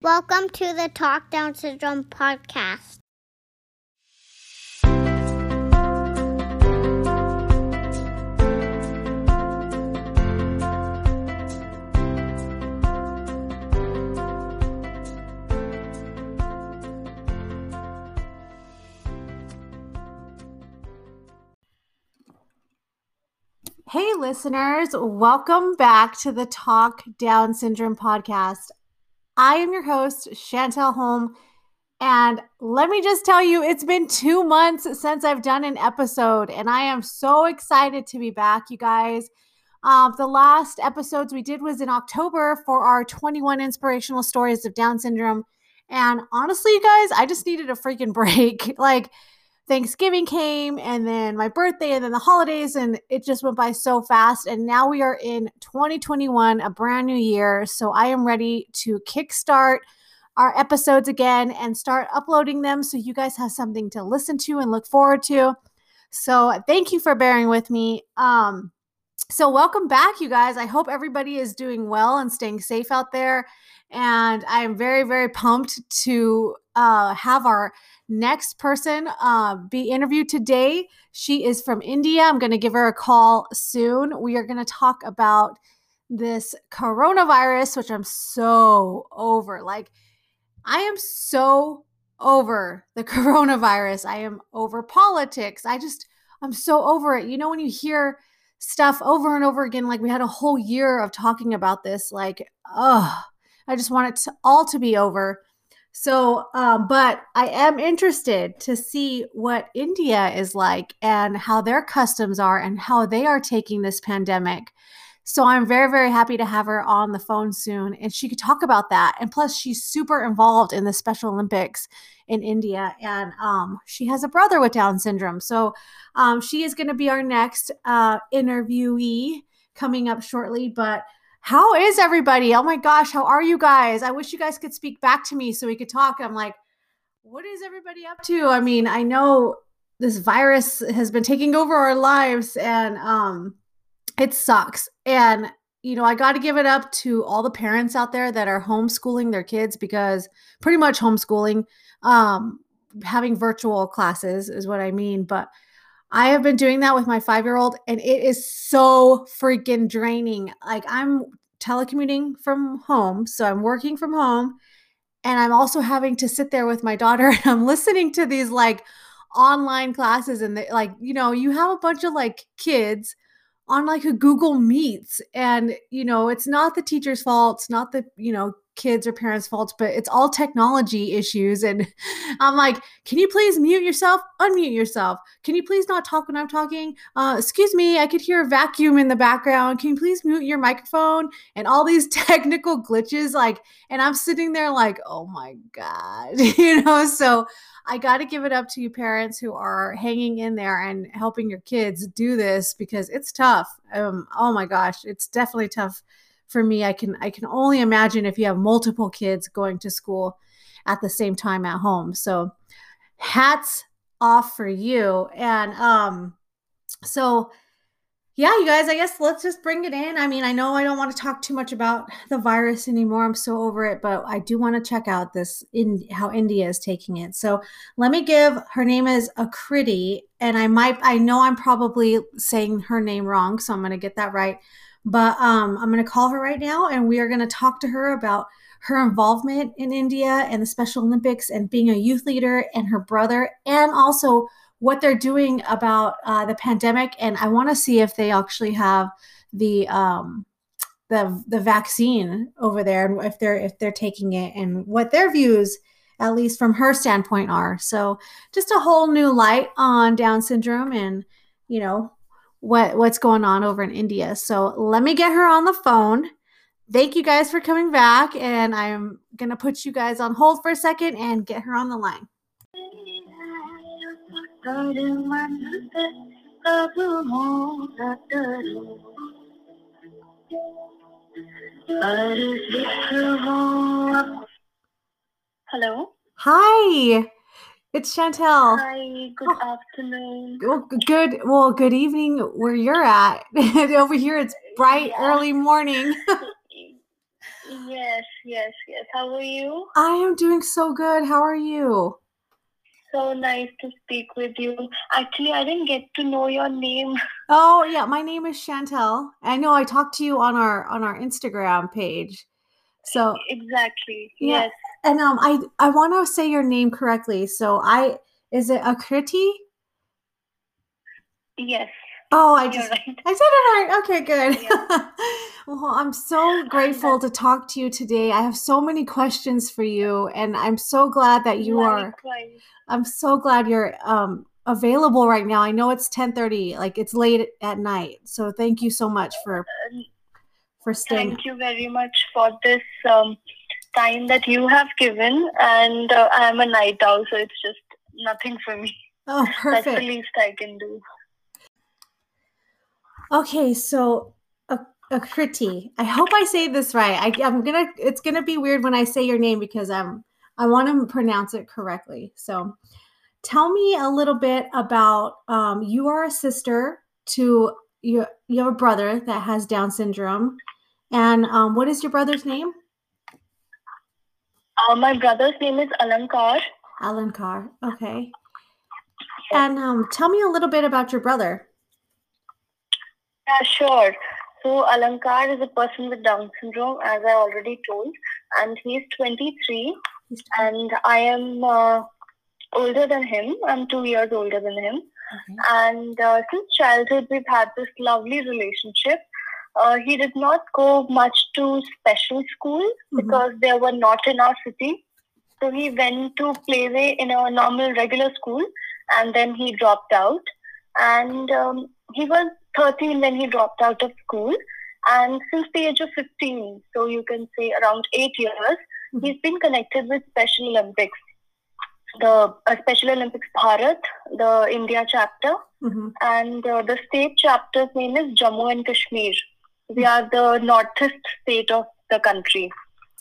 Welcome to the Talk Down Syndrome podcast. Hey, listeners, welcome back to the Talk Down Syndrome podcast. I am your host, Chantel Holm. And let me just tell you, it's been two months since I've done an episode, and I am so excited to be back, you guys. Um, the last episodes we did was in October for our 21 inspirational stories of Down syndrome. And honestly, you guys, I just needed a freaking break. like, Thanksgiving came and then my birthday and then the holidays, and it just went by so fast. And now we are in 2021, a brand new year. So I am ready to kickstart our episodes again and start uploading them so you guys have something to listen to and look forward to. So thank you for bearing with me. Um, so welcome back, you guys. I hope everybody is doing well and staying safe out there. And I am very, very pumped to uh, have our next person uh, be interviewed today. She is from India. I'm going to give her a call soon. We are going to talk about this coronavirus, which I'm so over. Like, I am so over the coronavirus. I am over politics. I just, I'm so over it. You know, when you hear stuff over and over again, like we had a whole year of talking about this, like, oh, I just want it to, all to be over. So, um, but I am interested to see what India is like and how their customs are and how they are taking this pandemic. So I'm very, very happy to have her on the phone soon and she could talk about that. And plus, she's super involved in the Special Olympics in India and um, she has a brother with Down syndrome. So um, she is going to be our next uh, interviewee coming up shortly. But how is everybody? Oh my gosh, how are you guys? I wish you guys could speak back to me so we could talk. I'm like, what is everybody up to? I mean, I know this virus has been taking over our lives and um it sucks. And you know, I got to give it up to all the parents out there that are homeschooling their kids because pretty much homeschooling um having virtual classes is what I mean, but I have been doing that with my five year old, and it is so freaking draining. Like, I'm telecommuting from home, so I'm working from home, and I'm also having to sit there with my daughter, and I'm listening to these like online classes, and they, like, you know, you have a bunch of like kids on like a Google Meets, and you know, it's not the teacher's fault, it's not the, you know, kids or parents' faults, but it's all technology issues. And I'm like, can you please mute yourself? Unmute yourself. Can you please not talk when I'm talking? Uh, excuse me, I could hear a vacuum in the background. Can you please mute your microphone? And all these technical glitches, like, and I'm sitting there like, oh my God, you know? So I got to give it up to you parents who are hanging in there and helping your kids do this because it's tough. Um, oh my gosh, it's definitely tough for me i can i can only imagine if you have multiple kids going to school at the same time at home. So hats off for you. And um so yeah you guys i guess let's just bring it in. I mean i know i don't want to talk too much about the virus anymore. I'm so over it but i do want to check out this in how india is taking it. So let me give her name is akriti and i might i know i'm probably saying her name wrong so i'm going to get that right but um, I'm going to call her right now and we are going to talk to her about her involvement in India and the Special Olympics and being a youth leader and her brother, and also what they're doing about uh, the pandemic. And I want to see if they actually have the um, the the vaccine over there and if they're if they're taking it and what their views at least from her standpoint are so just a whole new light on down syndrome and you know what what's going on over in India. So let me get her on the phone. Thank you guys for coming back, and I'm gonna put you guys on hold for a second and get her on the line. Hello. Hi. It's Chantel. Hi, good oh. afternoon. Well, good. Well, good evening where you're at. Over here, it's bright yeah. early morning. Yes, yes, yes. How are you? I am doing so good. How are you? So nice to speak with you. Actually, I didn't get to know your name. Oh, yeah, my name is Chantel. I know I talked to you on our on our Instagram page. So, Exactly. Yeah. Yes. And um I I want to say your name correctly. So, I is it Akriti? Yes. Oh, I just right. I said it right. Okay, good. well, I'm so grateful to talk to you today. I have so many questions for you, and I'm so glad that you are. I'm so glad you're um, available right now. I know it's 10:30, like it's late at night. So thank you so much for Um, for staying. Thank you very much for this um, time that you have given. And uh, I'm a night owl, so it's just nothing for me. Oh, perfect. That's the least I can do. Okay, so a Akriti. I hope I say this right. I, I'm gonna. It's gonna be weird when I say your name because I'm. I want to pronounce it correctly. So, tell me a little bit about. Um, you are a sister to you. You have a brother that has Down syndrome, and um, what is your brother's name? Uh, my brother's name is Alankar. Alan Carr. Okay. And um, tell me a little bit about your brother. Yeah, sure. So Alankar is a person with Down syndrome, as I already told, and he's 23, He's- and I am uh, older than him. I'm two years older than him, Okay. and uh, since childhood we've had this lovely relationship. Uh, he did not go much to special school Mhm. because they were not in our city. So he went to playway in a normal regular school, and then he dropped out. And um, he was 13 when he dropped out of school. And since the age of 15, so you can say around eight years, Mhm. he's been connected with Special Olympics. The uh, Special Olympics Bharat, the India chapter, Mhm. and uh, the state chapter's name is Jammu and Kashmir. We are the northeast state of the country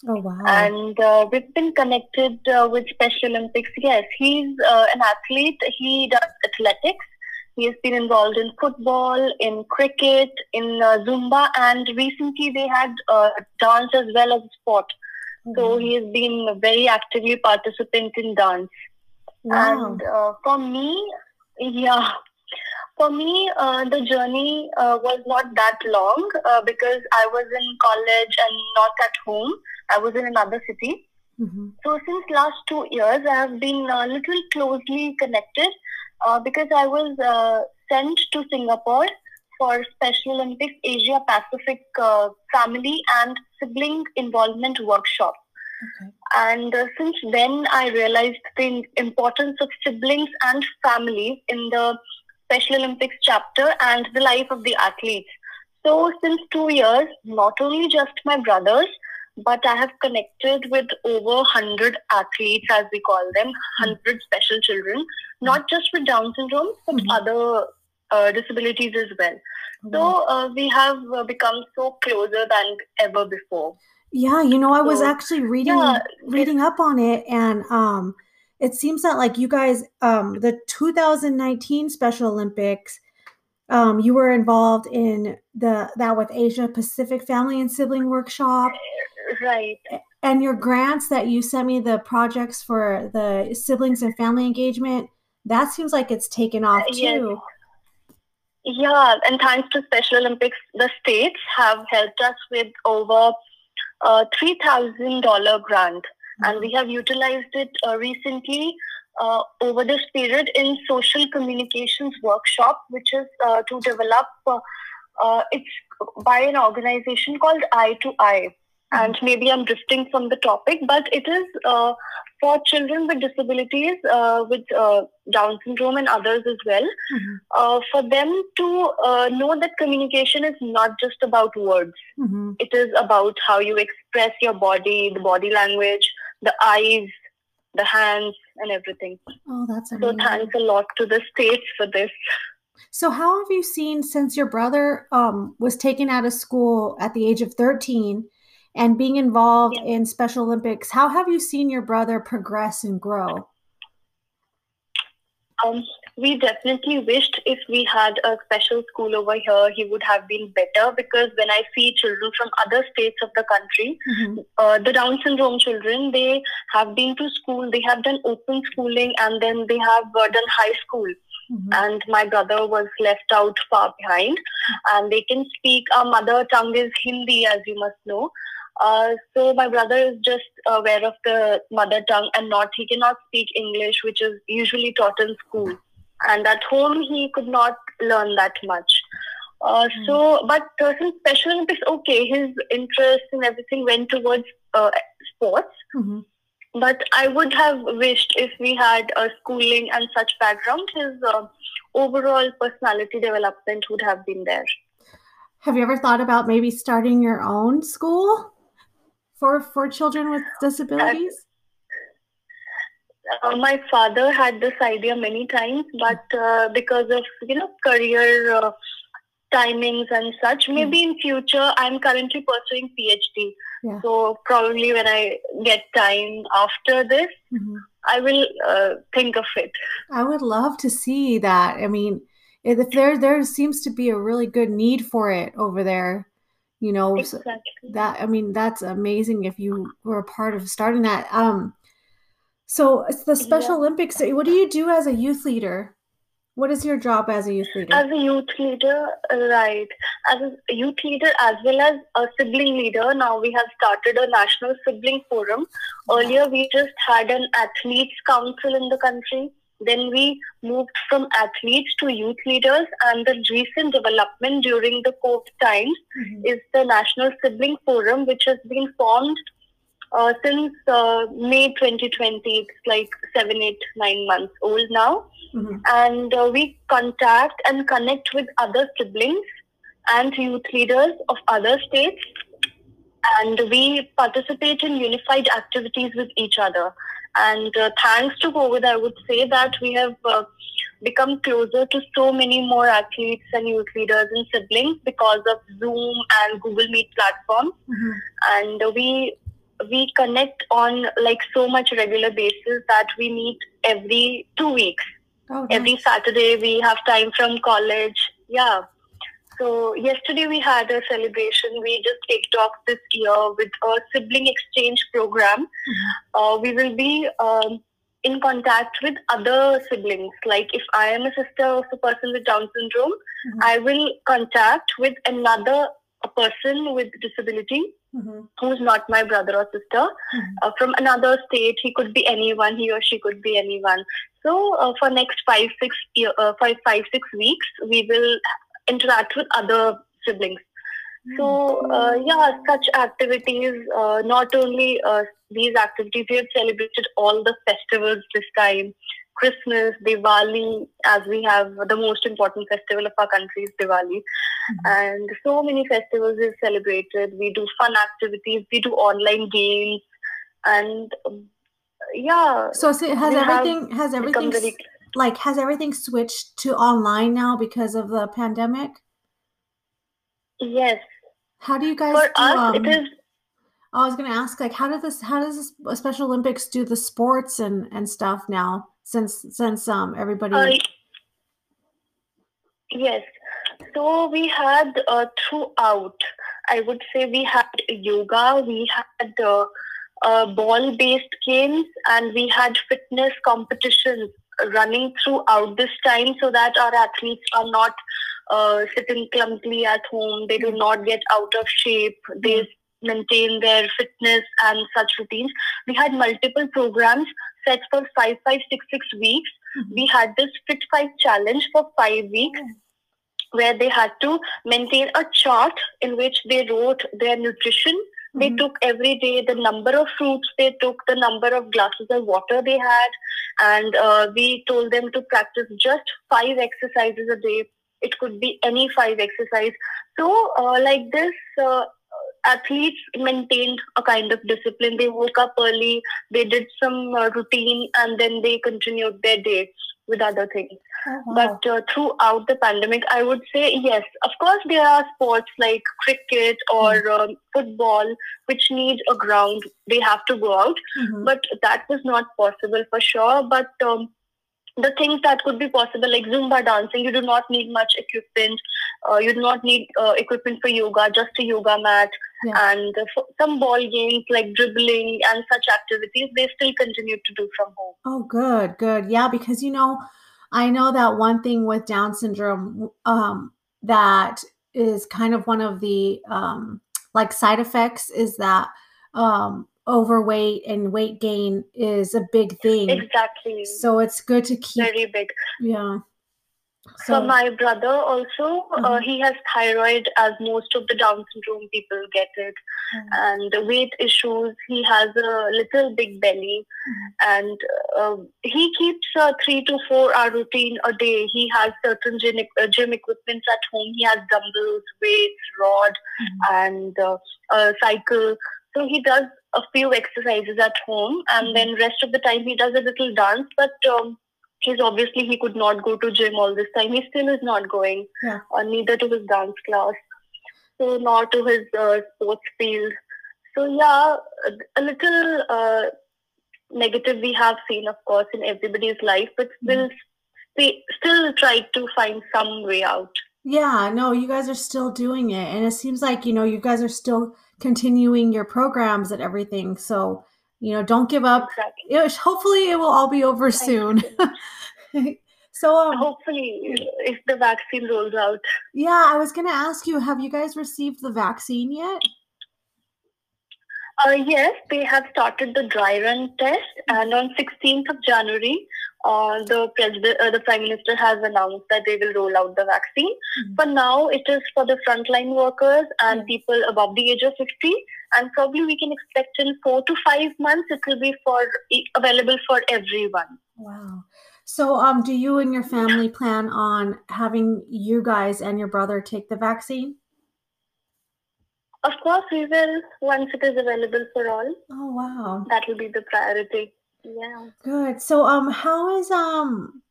Oh wow. and uh, we've been connected uh, with Special Olympics. Yes, he's uh, an athlete. He does athletics. He has been involved in football, in cricket, in uh, Zumba, and recently they had uh, dance as well as sport. So he has been very actively participant in dance. wow. And uh, for me, yeah, for me, uh, the journey uh, was not that long uh, because I was in college and not at home. I was in another city. Mhm. So since last two years, I have been a little closely connected uh, because I was uh, sent to Singapore for Special Olympics Asia Pacific uh, Family and Sibling Involvement Workshop. Okay. And uh, since then, I realized the importance of siblings and family in the Special Olympics chapter and the life of the athletes. So, since two years, not only just my brothers, but I have connected with over 100 athletes, as we call them, 100 special children, not just with Down syndrome, but Mhm. other uh, disabilities as well. So, uh, we have uh, become so closer than ever before. Yeah, you know, I was So, actually reading Yeah, reading up on it, and um, it seems that like you guys, um, the 2019 Special Olympics, um, you were involved in the that with Asia Pacific Family and Sibling Workshop, right. and your grants that you sent me the projects for the siblings and family engagement. That seems like it's taken off Uh, yes. too. Yeah, and thanks to Special Olympics, the states have helped us with over a $3,000 grant. And we have utilized it uh, recently uh, over this period in social communications workshop, which is uh, to develop, uh, uh, it's by an organization called Eye to Eye. And maybe I'm drifting from the topic, but it is uh, for children with disabilities, uh, with uh, Down syndrome and others as well Mhm. uh, for them to uh, know that communication is not just about words. Mhm. It is about how you express your body, the body language, the eyes, the hands, and everything. Oh, that's amazing. So thanks a lot to the states for this. So, how have you seen since your brother um, was taken out of school at the age of 13 and being involved Yeah. in Special Olympics? How have you seen your brother progress and grow? Um, we definitely wished if we had a special school over here, he would have been better because when I see children from other states of the country, Mhm. uh, the Down syndrome children, they have been to school, they have done open schooling, and then they have uh, done high school. Mhm. And my brother was left out far behind. And they can speak, our mother tongue is Hindi, as you must know. Uh, so my brother is just aware of the mother tongue and not, he cannot speak English, which is usually taught in school. And at home, he could not learn that much. Uh, so, but uh, since Special Olympics, okay, his interest and everything went towards uh, sports. Mhm. But I would have wished if we had a schooling and such background, his uh, overall personality development would have been there. Have you ever thought about maybe starting your own school for for children with disabilities? Uh, my father had this idea many times, but uh, because of you know career uh, timings and such, maybe in future I'm currently pursuing PhD. Yeah. So probably when I get time after this, Mhm. I will uh, think of it. I would love to see that. I mean, if there there seems to be a really good need for it over there, you know, so Exactly. that I mean that's amazing if you were a part of starting that. Um, so it's the Special Yeah. Olympics. What do you do as a youth leader? What is your job as a youth leader? As a youth leader, right? As a youth leader as well as a sibling leader, now we have started a national sibling forum. Earlier, we just had an athletes council in the country. Then we moved from athletes to youth leaders, and the recent development during the COVID times Mhm. is the National Sibling Forum, which has been formed uh, since uh, May 2020. It's like seven, eight, nine months old now Mhm. and uh, we contact and connect with other siblings and youth leaders of other states and we participate in unified activities with each other and uh, thanks to covid i would say that we have uh, become closer to so many more athletes and youth leaders and siblings because of zoom and google meet platforms Mhm. and we we connect on like so much regular basis that we meet every two weeks Oh, every. Saturday we have time from college. Yeah. So yesterday we had a celebration. We just kicked off this year with a sibling exchange program. Uh, we will be um, in contact with other siblings. Like if I am a sister of a person with Down syndrome, Mhm. I will contact with another person with disability Mhm. who's not my brother or sister Mhm. uh, from another state. He could be anyone. He or she could be anyone. So uh, for next five six year, uh, five five six weeks, we will interact with other siblings. So uh, yeah, such activities. Uh, not only uh, these activities, we have celebrated all the festivals this time. Christmas, Diwali, as we have the most important festival of our country is Diwali, and so many festivals is celebrated. We do fun activities, we do online games, and um, yeah, So it- has everything has everything very like has everything switched to online now because of the pandemic? yes. How do you guys For do, us, um, it is I was going to ask, like, how does this? How does this Special Olympics do the sports and and stuff now? Since since um everybody. Uh, yes. So we had uh, throughout, I would say we had yoga, we had uh, uh, ball based games, and we had fitness competitions running throughout this time so that our athletes are not uh, sitting clumsily at home. They do not get out of shape. They maintain their fitness and such routines. We had multiple programs set for five, five, six, six weeks. Mhm. We had this Fit Five challenge for five weeks where they had to maintain a chart in which they wrote their nutrition. They Mhm. took every day the number of fruits they took, the number of glasses of water they had, and uh, we told them to practice just five exercises a day. It could be any five exercise. So, uh, like this, uh, athletes maintained a kind of discipline. They woke up early, they did some uh, routine, and then they continued their day with other things. Wow. But uh, throughout the pandemic, I would say yes. Of course, there are sports like cricket or um, football which need a ground. They have to go out, Mhm. but that was not possible for sure. But um, the things that could be possible, like Zumba dancing, you do not need much equipment. Uh, you do not need uh, equipment for yoga, just a yoga mat Yeah. and uh, some ball games like dribbling and such activities. They still continue to do from home. Oh, good, good. Yeah, because you know, I know that one thing with Down syndrome um, that is kind of one of the um, like side effects is that um, overweight and weight gain is a big thing. Exactly. So it's good to keep, Very big. yeah. For my brother also, uh, Mhm. he has thyroid as most of the Down syndrome people get it. Mhm. And weight issues, he has a little big belly. And uh, he keeps a three to four hour routine a day. He has certain gym, uh, gym equipment at home. He has dumbbells, weights, rod, Mhm. and uh, a cycle. So he does a few exercises at home. And Mhm. then rest of the time he does a little dance. But um, he's obviously he could not go to gym all this time. He still is not going, Yeah. uh, neither to his dance class, so nor to his uh, sports field. So yeah, a, little uh, negative we have seen, of course, in everybody's life, but still, sti- still try to find some way out. Yeah, no, you guys are still doing it. And it seems like, you know, you guys are still continuing your programs and everything. So, you know, don't give up. Exactly. Hopefully, it will all be over soon. so um, Hopefully, if the vaccine rolls out. yeah, I was going to ask you, have you guys received the vaccine yet? Uh, yes, they have started the dry run test, and on 16th of January, uh, the president, uh, the prime minister has announced that they will roll out the vaccine. Mhm. For now, it is for the frontline workers and people above the age of 50, and probably we can expect in four to five months it will be for available for everyone. Wow. So, um, do you and your family plan on having you guys and your brother take the vaccine? Of course, we will once it is available for all. Oh, wow. That will be the priority. Yeah. Good. So, um, how is um,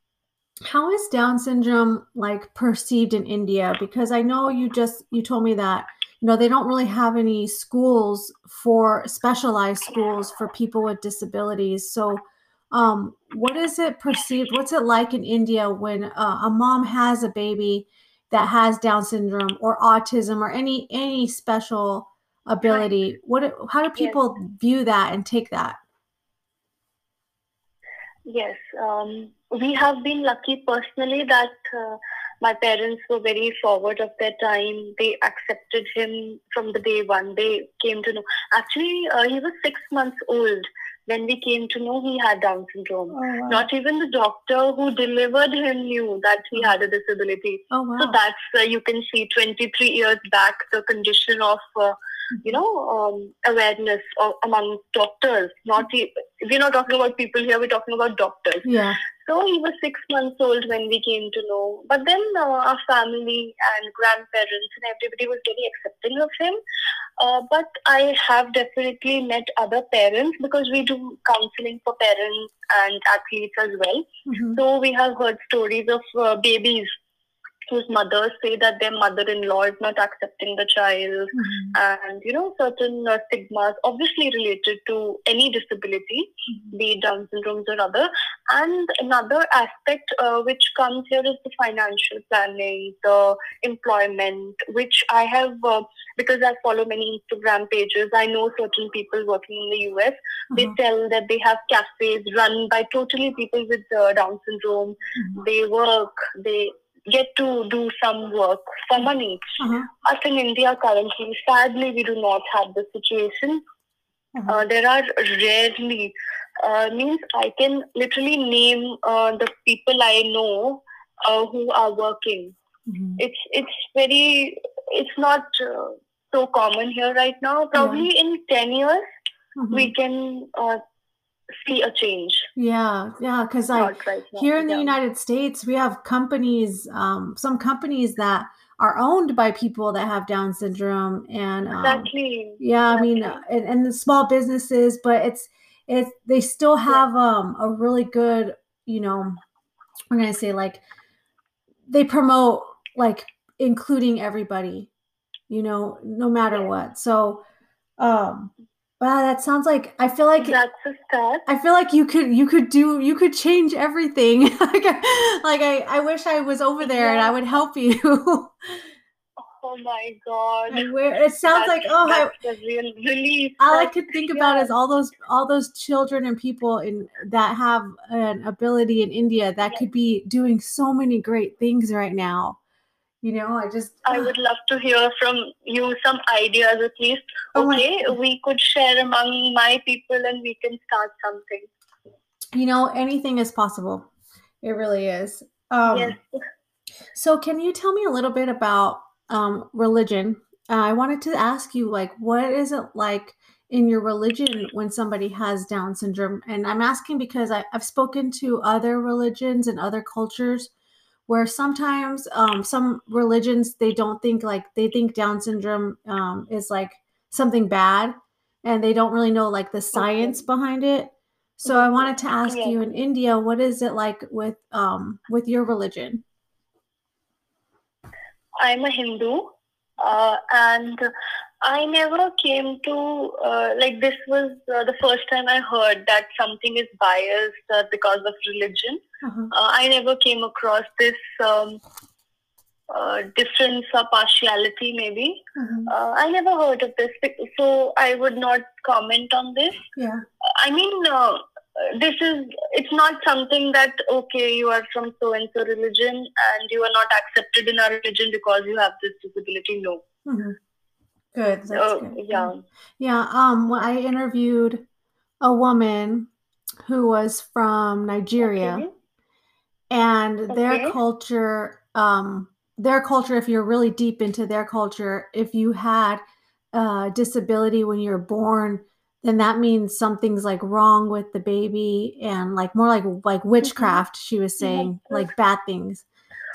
how is Down syndrome like perceived in India? Because I know you just you told me that you know they don't really have any schools for specialized schools for people with disabilities. So, um, what is it perceived? What's it like in India when uh, a mom has a baby that has Down syndrome or autism or any any special ability? What how do people view that and take that? Yes, um, we have been lucky personally that uh, my parents were very forward of their time. They accepted him from the day one. They came to know. Actually, uh, he was six months old when we came to know he had Down syndrome. Oh wow! Not even the doctor who delivered him knew that he had a disability. Oh wow! So that's uh, you can see 23 years back the condition of uh, you know um, awareness of, among doctors. Not we're not talking about people here. We're talking about doctors. yeah. So he was six months old when we came to know. But then uh, our family and grandparents and everybody was very accepting of him. Uh, but I have definitely met other parents because we do counseling for parents and athletes as well. Mhm. So we have heard stories of uh, babies whose mothers say that their mother-in-law is not accepting the child Mhm. and you know certain uh, stigmas obviously related to any disability Mhm. be it down syndromes or other and another aspect uh, which comes here is the financial planning the employment which i have uh, because i follow many instagram pages i know certain people working in the us they Uh-huh. tell that they have cafes run by totally people with uh, down syndrome Mhm. they work they get to do some work for money Uh-huh. us in india currently sadly we do not have this situation Uh-huh. uh, there are rarely uh, means I can literally name uh, the people I know uh, who are working. Mhm. It's it's very it's not uh, so common here right now. Probably in ten years Mhm. we can uh, see a change. Yeah, yeah, because Not right here in the yeah. United States we have companies, um, some companies that are owned by people that have Down syndrome, and um, Exactly. yeah, I mean, uh, and, and the small businesses, but it's it's they still have um a really good, you know, I'm gonna say like they promote like including everybody, you know, no matter Yeah. what. So, um, Wow, that sounds like I feel like That's a start. I feel like you could you could do you could change everything. like I, like I I wish I was over there and I would help you. Oh my god. It sounds like oh I, that's a real relief. all I could think about yeah. is all those all those children and people in that have an ability in India that Yeah. could be doing so many great things right now. You know, I just I would love to hear from you some ideas at least. Oh my- Okay, we could share among my people and we can start something. you know anything is possible. It really is. Um yes. So, can you tell me a little bit about um, religion? Uh, I wanted to ask you, like, what is it like in your religion when somebody has Down syndrome? And I'm asking because I, I've spoken to other religions and other cultures where sometimes um, some religions they don't think like they think Down syndrome um, is like something bad, and they don't really know like the science behind it. So I wanted to ask Yeah. you in India, what is it like with um, with your religion? I'm a Hindu, uh, and I never came to uh, like this was uh, the first time I heard that something is biased uh, because of religion. Uh, I never came across this um, uh, difference or partiality, maybe. Uh, I never heard of this, so I would not comment on this. Yeah. I mean, uh, this is, it's not something that, okay, you are from so and so religion and you are not accepted in our religion because you have this disability. No. Mhm. Good. That's Uh, good. yeah. Yeah. Um. When I interviewed a woman who was from Nigeria, Okay. and their culture, um, their culture. If you're really deep into their culture, if you had a disability when you were born, then that means something's like wrong with the baby, and like more like like witchcraft. She was saying like bad things.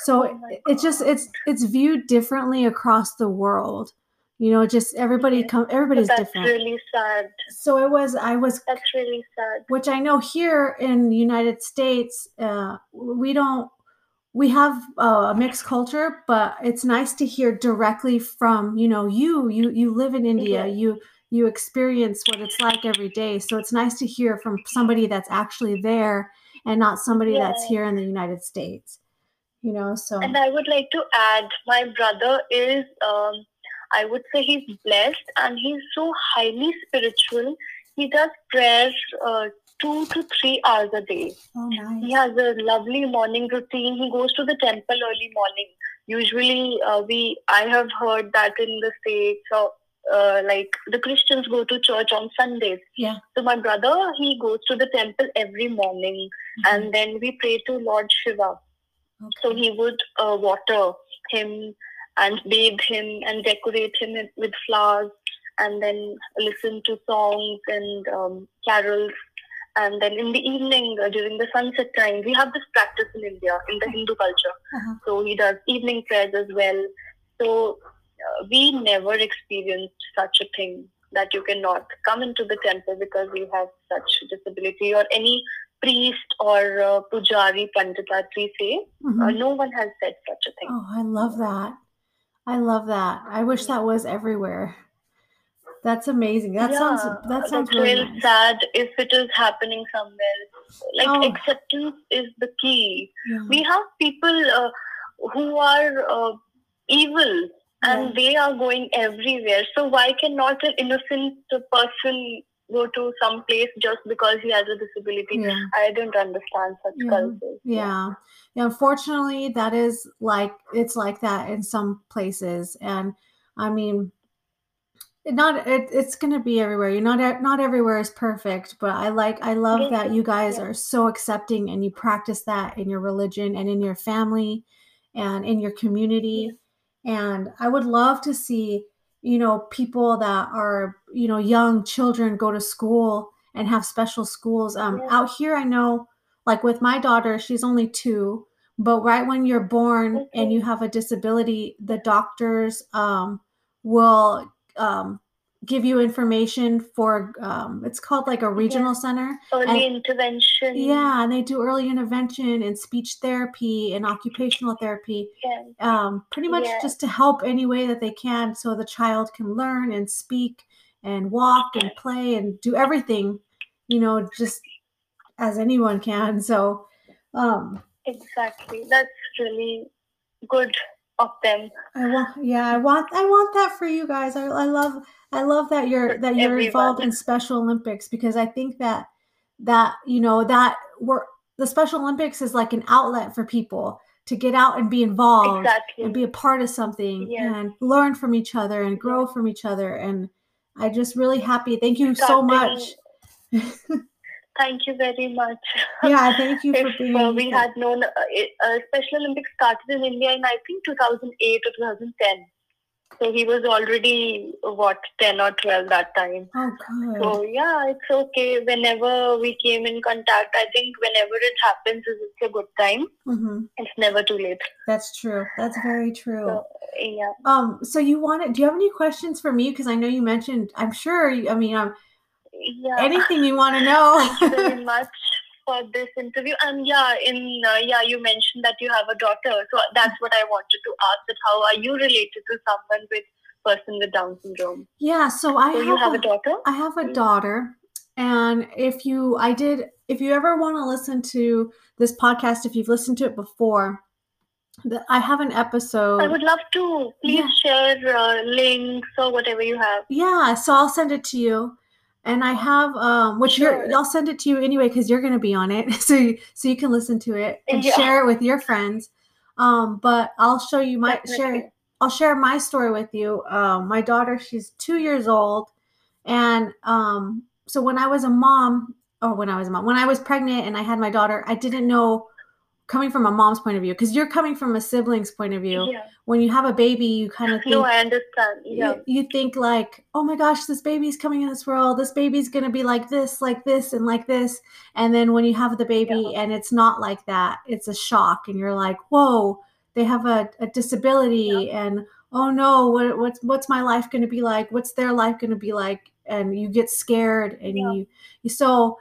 So Oh my it- it's just it's it's viewed differently across the world. You know, just everybody come everybody's That's different. really sad. So it was I was That's really sad. which I know here in the United States, uh, we don't, we have uh, a mixed culture, but it's nice to hear directly from, you know, you, you, you live in India, Yes. you, you experience what it's like every day. So it's nice to hear from somebody that's actually there and not somebody that's here in the United States, you know, so. And I would like to add, my brother is, um, I would say he's blessed and he's so highly spiritual. He does prayers uh, two to three hours a day. oh, nice. He has a lovely morning routine. He goes to the temple early morning. Usually, uh, we I have heard that in the states, or uh, like the Christians go to church on Sundays. Yeah. So my brother he goes to the temple every morning, Mhm. and then we pray to Lord Shiva. So he would uh, water him and bathe him and decorate him with- flowers and then listen to songs and um, carols. And then in the evening, uh, during the sunset time, we have this practice in India, in the Hindu culture. Uh-huh. So he does evening prayers as well. So we never experienced such a thing that you cannot come into the temple because you have such disability or any priest or uh, pujari pandit as we say Mhm. uh, no one has said such a thing. Oh, I love that. I love that. I wish that was everywhere. That's amazing. That sounds that sounds that's really real nice. sad if it is happening somewhere. Like Oh. acceptance is the key. Yeah. We have people uh, who are uh, evil and they are going everywhere. So why cannot an innocent person go to some place just because he has a disability? Yeah. I don't understand such Yeah. cultures. Yeah. Yeah, unfortunately that is like it's like that in some places and I mean it not it, it's going to be everywhere. You're not not everywhere is perfect, but I like I love Yes, that you guys are so accepting and you practice that in your religion and in your family and in your community. And I would love to see, you know, people that are, you know, young children go to school and have special schools. Um, Yeah. Out here, I know, like with my daughter, she's only two, but right when you're born and you have a disability, the doctors um, will um, give you information for, um, it's called like a regional center. Early And- intervention. Yeah, and they do early intervention and speech therapy and occupational therapy Yeah. um, pretty much Yeah. just to help any way that they can so the child can learn and speak and walk and play and do everything, you know, just as anyone can. So, um, exactly. That's really good of them. I want, yeah, I want, I want that for you guys. I, I love, I love that you're that you're Everyone. involved in Special Olympics because I think that that you know that we're the Special Olympics is like an outlet for people to get out and be involved Exactly. and be a part of something Yes. and learn from each other and grow from each other and I just really happy. Thank you so much. Thank you very much. yeah, thank you for if being. uh, we had known, uh, uh, Special Olympics started in India in I think 2008 or 2010. So he was already what 10 or 12 that time. oh, good. So yeah, it's okay. Whenever we came in contact, I think whenever it happens, is it's a good time. hmm It's never too late. That's true. That's very true. So yeah. Um, so you wanted? Do you have any questions for me? Because I know you mentioned. I'm sure. you- I mean, um, Yeah. anything you want to know. Thank you very much for this interview. And yeah, in uh, yeah, you mentioned that you have a daughter. So that's what I wanted to ask. That how are you related to someone with person with Down syndrome? yeah. So I So have, you have a, a daughter? I have a Mm. daughter, and if you, I did. If you ever want to listen to this podcast, if you've listened to it before, I have an episode. I would love to. Please share uh, links or whatever you have. Yeah, so I'll send it to you. And I have um which Sure. you're I'll send it to you anyway because you're gonna be on it. So you, so you can listen to it and Yeah. share it with your friends. Um, but I'll show you my share. I'll share my story with you. Um, my daughter, she's two years old, and um, so when I was a mom, or when I was a mom, when I was pregnant and I had my daughter, I didn't know coming from a mom's point of view because you're coming from a sibling's point of view. Yeah. When you have a baby, you kind of think No, I understand. Yeah. you, you think like oh my gosh this baby's coming in this world this baby's going to be like this like this and like this and then when you have the baby and it's not like that it's a shock and you're like whoa they have a, a disability and oh no what, what's what's my life going to be like what's their life going to be like and you get scared and Yeah. you, you so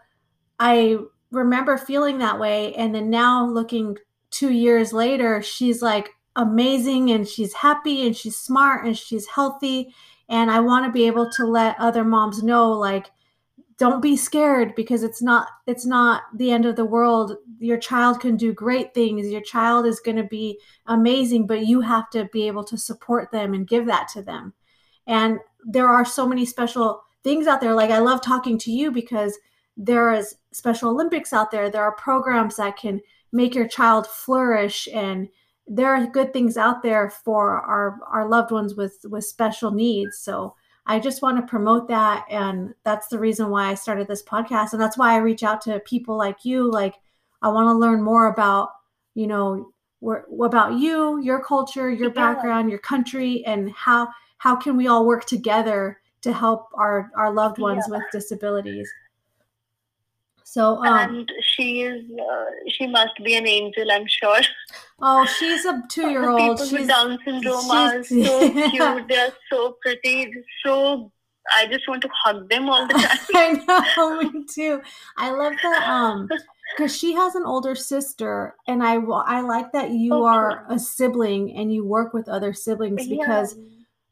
i remember feeling that way and then now looking two years later she's like amazing and she's happy and she's smart and she's healthy and i want to be able to let other moms know like don't be scared because it's not it's not the end of the world. Your child can do great things. Your child is going to be amazing but you have to be able to support them and give that to them. And there are so many special things out there. Like i love talking to you because there is special olympics out there. There are programs that can make your child flourish and there are good things out there for our our loved ones with with special needs. So i just want to promote that and that's the reason why i started this podcast and that's why i reach out to people like you. Like i want to learn more about you know where, about you your culture your background your country and how how can we all work together to help our our loved ones Yeah. with disabilities so um and she is, uh, she must be an angel, I'm sure. oh she's a two year old People she's with Down syndrome are she's- so cute. They're so pretty. So I just want to hug them all the time. I know, me too. I love that um because she has an older sister, and I I like that you Okay. are a sibling and you work with other siblings Yeah. because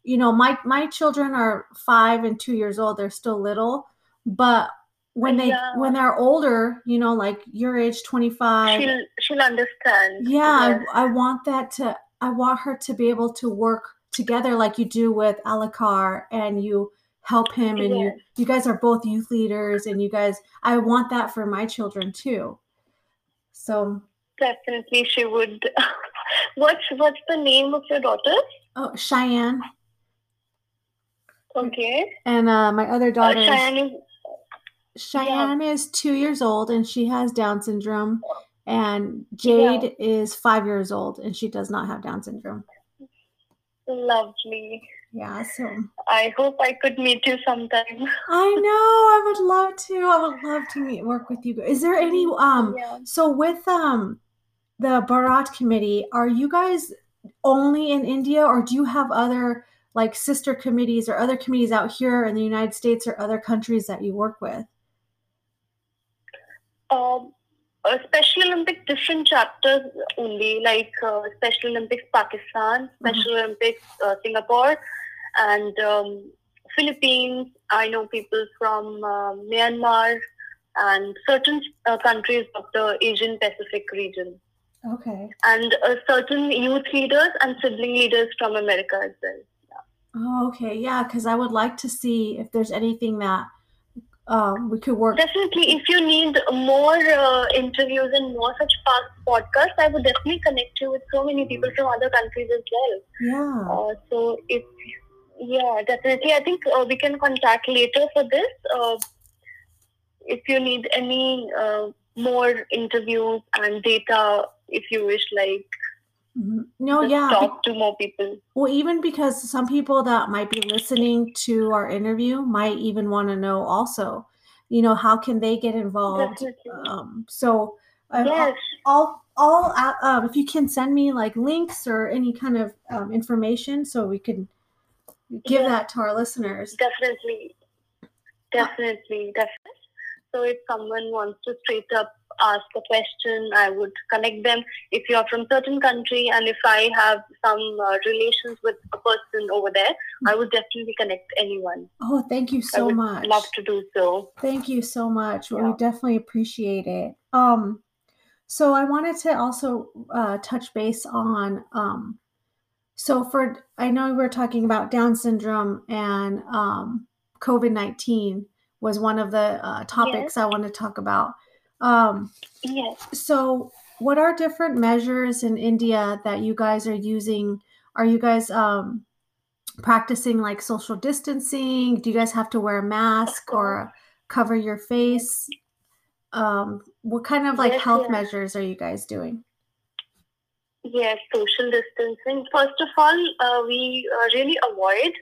you know my my children are five and two years old. They're still little, but when they Yeah. when they're older, you know, like your age, twenty five. she'll she'll understand. Yeah, Yes. I, I want that to. I want her to be able to work together like you do with Alakar, and you help him, and you Yes. you guys are both youth leaders, and you guys. I want that for my children too. So, Definitely, she would. what's what's the name of your daughter? oh, Cheyenne Okay, and uh, my other uh, daughter. is- Cheyenne is Cheyenne is two years old, and she has Down syndrome. And Jade is five years old, and she does not have Down syndrome. lovely. Yeah, so I hope I could meet you sometime. I know. I would love to. I would love to meet work with you. Is there any um Yeah. so with um the Bharat committee, are you guys only in India or do you have other like sister committees or other committees out here in the United States or other countries that you work with? Um, uh, Special Olympics different chapters only, like uh, Special Olympics Pakistan, Special Olympics uh, Singapore, and um, Philippines. I know people from uh, Myanmar and certain uh, countries of the Asian Pacific region. Okay. And uh, certain youth leaders and sibling leaders from America as well. Oh, okay. Yeah, because I would like to see if there's anything that um, we could work. Definitely, if you need more uh, interviews and more such past podcasts, I would definitely connect you with so many people from other countries as well. Yeah. Uh, so if yeah, definitely, I think uh, we can contact later for this. Uh, if you need any uh, more interviews and data, if you wish, like. No, just yeah. talk to more people. Well, even because some people that might be listening to our interview might even want to know also, you know, how can they get involved? Um, so, uh, Yes, all, all, uh, um, if you can send me like links or any kind of um, information so we can give Yeah. that to our listeners. definitely, definitely, definitely. So if someone wants to straight up ask a question, I would connect them. If you're from certain country and if I have some uh, relations with a person over there, I would definitely connect anyone. Oh, thank you I so would much. love to do so. Thank you so much. We definitely appreciate it. Um, so I wanted to also uh, touch base on. Um, so for I know we were talking about Down syndrome and um, COVID nineteen was one of the uh, topics I want to talk about. Um, Yes. so what are different measures in India that you guys are using? Are you guys um, practicing like social distancing? Do you guys have to wear a mask or cover your face? Um, what kind of like Yes, health yes. measures are you guys doing? Yes, social distancing. First of all, uh, we uh, really avoid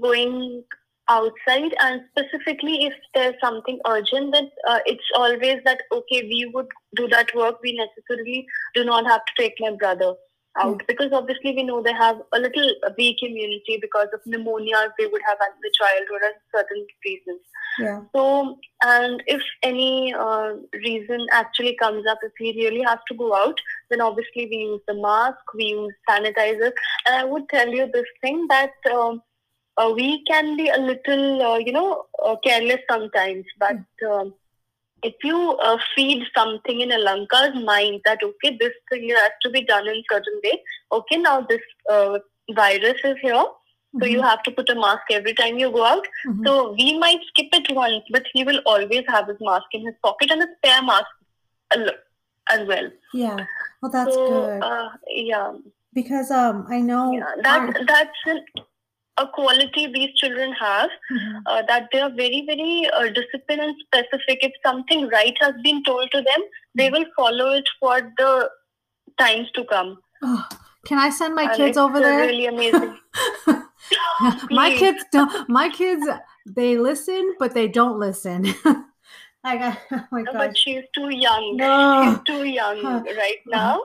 going outside, and specifically if there's something urgent, that uh, it's always that okay, we would do that work. We necessarily do not have to take my brother out because obviously we know they have a little weak immunity because of pneumonia they would have at the childhood and certain reasons. Yeah. So, and if any uh, reason actually comes up, if we really have to go out, then obviously we use the mask, we use sanitizer. And I would tell you this thing that um, uh, we can be a little, uh, you know, uh, careless sometimes, but um, if you uh, feed something in Alankar's mind that, okay, this thing has to be done in certain way, okay, now this uh, virus is here. So you have to put a mask every time you go out. Mhm. So we might skip it once, but he will always have his mask in his pocket and a spare mask as well. yeah. Well, that's so good Uh, yeah, because um I know yeah, our- that that's an, a quality these children have Mhm. uh, that they are very very uh, disciplined and specific. If something right has been told to them, they will follow it for the times to come. Oh, can I send my And kids over there? Really amazing. my kids don't my kids they listen but they don't listen i got oh my No, but she's too young. No. She's too young right now.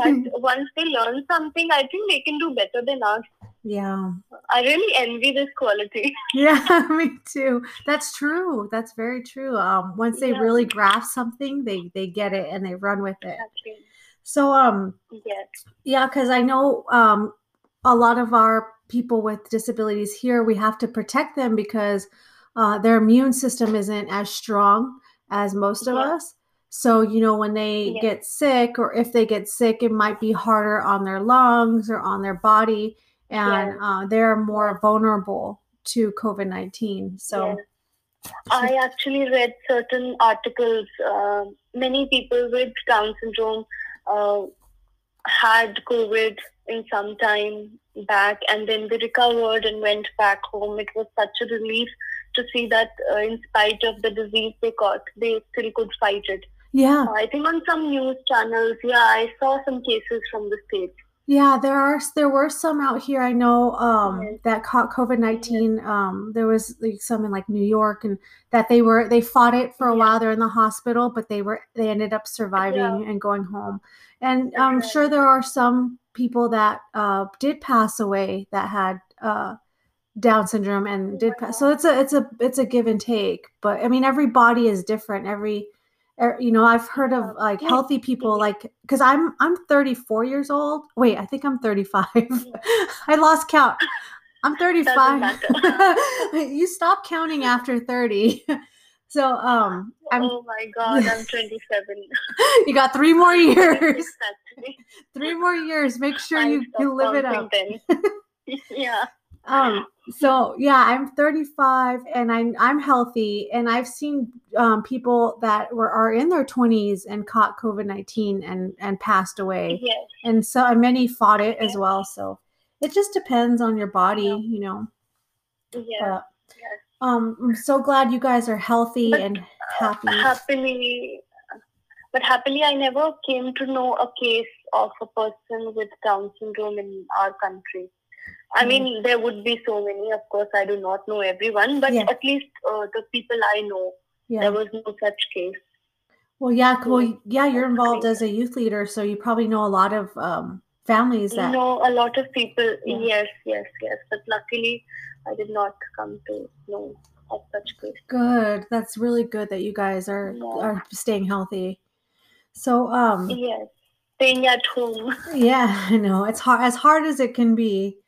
But once they learn something, I think they can do better than us. Yeah I really envy this quality. yeah me too that's true that's very true um once they Yeah. really grasp something they they get it and they run with it Actually, so um yes. yeah because i know um a lot of our people with disabilities here we have to protect them because uh, their immune system isn't as strong as most of Yeah. us so you know when they Yeah. get sick or if they get sick it might be harder on their lungs or on their body and uh, they're more vulnerable to covid-19 so Yes. I actually read certain articles. Uh, many people with Down syndrome uh, had COVID in some time back, and then they recovered and went back home. It was such a relief to see that, uh, in spite of the disease they got, they still could fight it. yeah I think on some news channels, yeah, I saw some cases from the states. Yeah, there are there were some out here. I know um, that caught COVID nineteen. Um, there was like some in like New York, and that they were they fought it for a Yeah. while. They're in the hospital, but they were they ended up surviving and going home. And I'm sure there are some people that uh, did pass away that had uh, Down syndrome and did pass. So it's a it's a it's a give and take. But I mean, every body is different. Every er, you know, I've heard of like healthy people, like because I'm I'm 34 years old. Wait, I think I'm 35. I lost count. I'm 35. you stop counting after 30. So um I'm oh my god, I'm 27. you got three more years. Three more years. Make sure I you, you live it up. yeah. Um so yeah, I'm 35 and I'm I'm healthy and I've seen um people that were are in their 20s and caught COVID-19 and and passed away. Yes. And so and many fought it as well. So it just depends on your body, Yeah. you know. Yeah. But um I'm so glad you guys are healthy But, and happy. happily but happily i never came to know a case of a person with down syndrome in our country i mean there would be so many of course i do not know everyone but Yeah. at least uh, the people i know yeah. there was no such case Well, yeah, well, Yeah. you're involved as a youth leader, so you probably know a lot of um, families that. no a lot of people Yeah. yes yes yes but luckily i did not come to know of such case Good. That's really good that you guys are are staying healthy. So, um, yes staying at home yeah, I know it's hard as hard as it can be,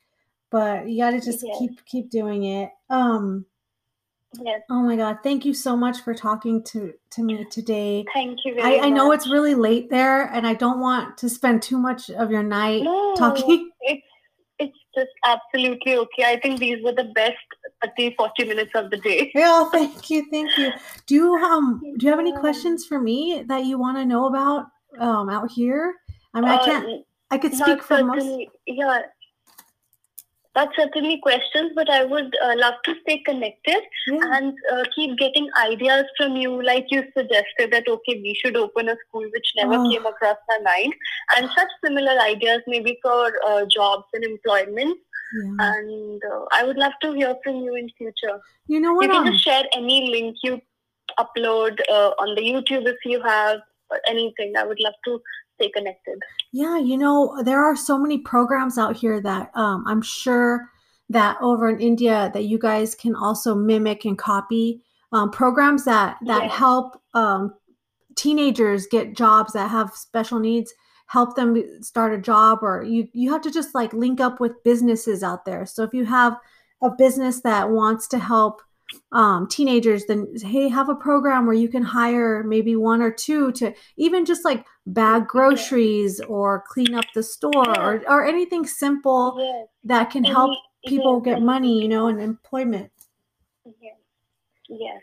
but you got to just Yes. keep keep doing it. Um, yes oh my God, thank you so much for talking to to me today. thank you very I, I know much. it's really late there, and I don't want to spend too much of your night No, talking. it's it's just absolutely okay. I think these were the best 30, 40 minutes of the day. Yeah, thank you, thank you. Do you um do you have any questions for me that you want to know about um out here? I mean, I Uh, can't. I could speak for most. yeah. That's certainly questions, but I would uh, love to stay connected Yeah, and uh, keep getting ideas from you. Like you suggested that, okay, we should open a school, which never Oh. came across my mind. And such similar ideas, maybe for uh, jobs and employment. yeah. And uh, I would love to hear from you in future. You know what? You can Um, just share any link you upload uh, on the YouTube if you have or anything. I would love to stay connected. yeah, you know, there are so many programs out here that um I'm sure that over in India that you guys can also mimic and copy um, programs that that Yes. help um, teenagers get jobs that have special needs help them start a job or you you have to just like link up with businesses out there so if you have a business that wants to help um, teenagers then hey have a program where you can hire maybe one or two to even just like bag groceries or clean up the store or, or anything simple that can help people get money you know and employment. Yes. Yes.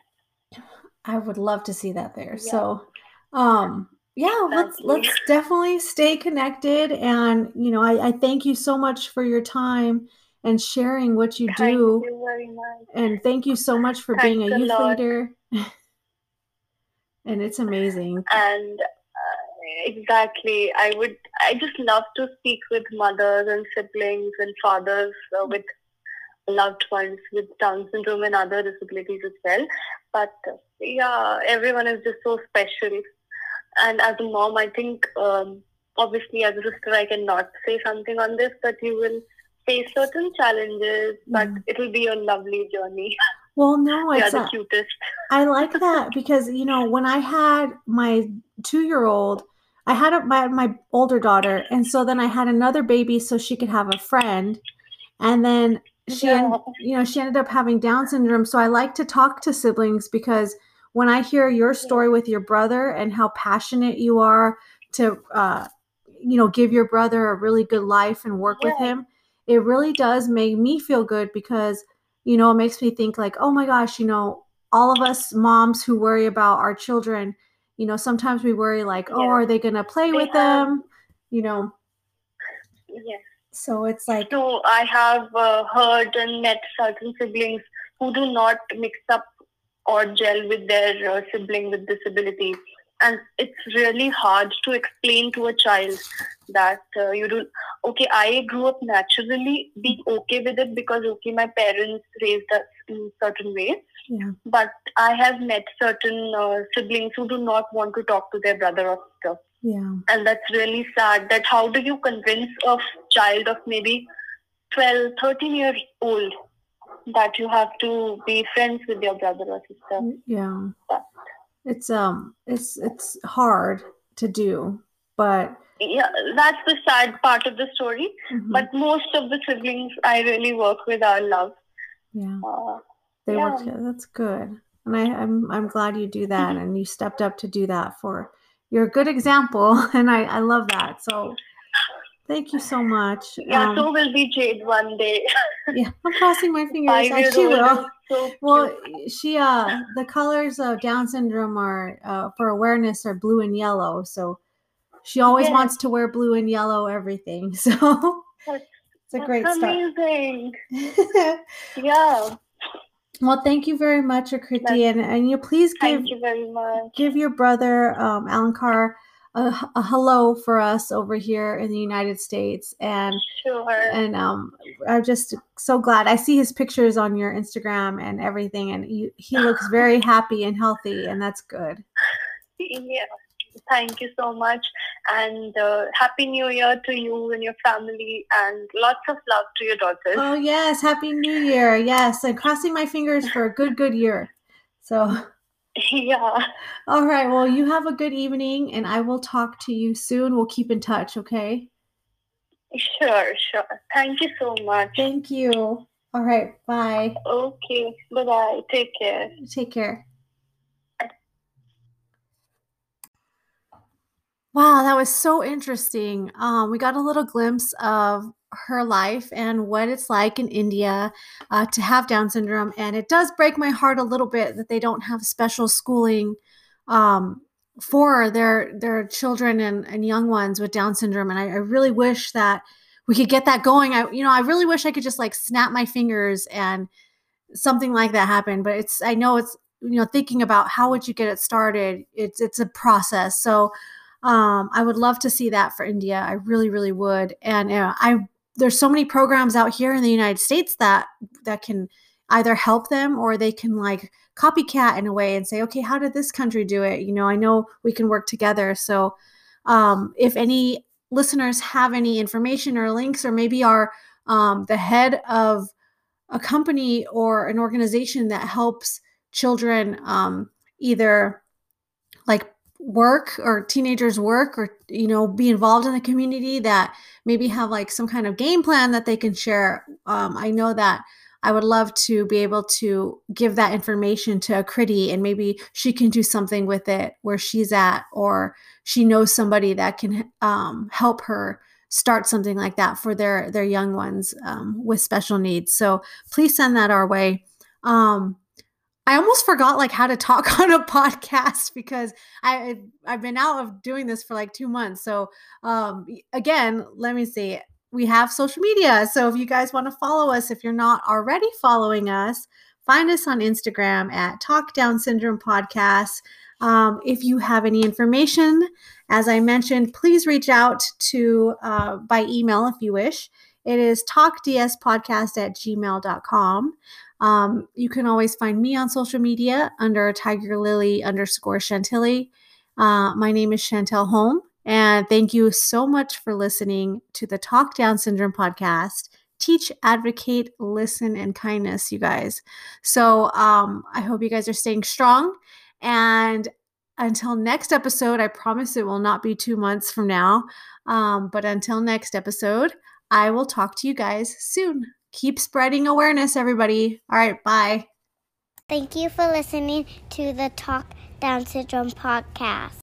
I would love to see that there. So, um, yeah, let's let's definitely stay connected. And you know, I, I thank you so much for your time and sharing what you Thank do. you very much. And thank you so much for being Thanks a a youth leader. and it's amazing. And uh, exactly, I would. I just love to speak with mothers and siblings and fathers uh, with loved ones with Down syndrome and other disabilities as well. But uh, yeah, everyone is just so special. And as a mom, I think um, obviously as a sister, I cannot say something on this, but you will face certain challenges, but it will be a lovely journey. Well, no, it's the cutest. I like that because you know when I had my two year old, I had a, my my older daughter, and so then I had another baby so she could have a friend, and then she Yeah. you know she ended up having Down syndrome. So I like to talk to siblings because when I hear your story with your brother and how passionate you are to uh, you know give your brother a really good life and work with him, it really does make me feel good because you know it makes me think like oh my gosh you know all of us moms who worry about our children, you know, sometimes we worry like, oh, Yeah. are they going to play They with have- them? You know, Yes. so it's like, So I have uh, heard and met certain siblings who do not mix up or gel with their uh, sibling with disability. And it's really hard to explain to a child that uh, you do. Okay, I grew up naturally being okay with it because, okay, my parents raised us in certain ways. yeah, But I have met certain uh, siblings who do not want to talk to their brother or sister yeah, and that's really sad that how do you convince a child of maybe 12 13 years old that you have to be friends with your brother or sister yeah. But- It's um, it's it's hard to do, but yeah, that's the sad part of the story. Mhm. But most of the siblings I really work with are love. yeah, Uh, they work yeah. together. That's good, and I, I'm I'm glad you do that, and you stepped up to do that for. You're a good example, and I I love that. So, thank you so much. yeah, Um, so will be Jade one day. yeah, I'm crossing my fingers. Five years she will. So Well, she uh the colors of Down syndrome are uh, for awareness are blue and yellow. So she always Yes. wants to wear blue and yellow everything. So That's- it's a great start. amazing. Yeah. well, thank you very much, Akriti, and and you please give Thank you very much. give your brother um, Alankar a, a hello for us over here in the United States and Sure. and um i'm just so glad i see his pictures on your instagram and everything and he, he looks very happy and healthy and that's good Yeah. Thank you so much. And uh, Happy New Year to you and your family, and lots of love to your daughters. oh yes happy new year yes and crossing my fingers for a good good year so yeah. all right well you have a good evening and i will talk to you soon we'll keep in touch okay Sure, sure. Thank you so much. thank you all right bye Okay. Bye bye. Take care. Take care. Wow, that was so interesting. Um, we got a little glimpse of her life and what it's like in India uh, to have Down syndrome. And it does break my heart a little bit that they don't have special schooling um, for their their children and, and young ones with Down syndrome. And I, I really wish that we could get that going. I, you know, I really wish I could just like snap my fingers and something like that happen. But it's I know it's you know thinking about how would you get it started. It's it's a process. So um, I would love to see that for India. I really really would. And uh, I there's so many programs out here in the United States that that can either help them or they can like copycat in a way and say, okay, how did this country do it? You know, I know we can work together. So um, if any listeners have any information or links, or maybe are um, the head of a company or an organization that helps children um, either like work or teenagers work or you know be involved in the community that maybe have like some kind of game plan that they can share. Um, i know that i would love to be able to give that information to Akriti and maybe she can do something with it where she's at or she knows somebody that can um, help her start something like that for their their young ones um, with special needs. So please send that our way. Um, I almost forgot like how to talk on a podcast because I I've been out of doing this for like two months. So um, again, let me see. We have social media. So if you guys want to follow us, if you're not already following us, find us on Instagram at Talk Down Syndrome Podcast. Um, if you have any information, as I mentioned, please reach out to uh, by email if you wish. It is talkdspodcast at gmail.com. Um, you can always find me on social media under Tiger Lily underscore Chantilly. Uh, my name is Chantel Holm, and thank you so much for listening to the Talk Down Syndrome podcast. Teach, advocate, listen, and kindness, you guys. So um, I hope you guys are staying strong. And until next episode, I promise it will not be two months from now. Um, but until next episode, I will talk to you guys soon. Keep spreading awareness, everybody. All right, bye. Thank you for listening to the Talk Down Syndrome podcast.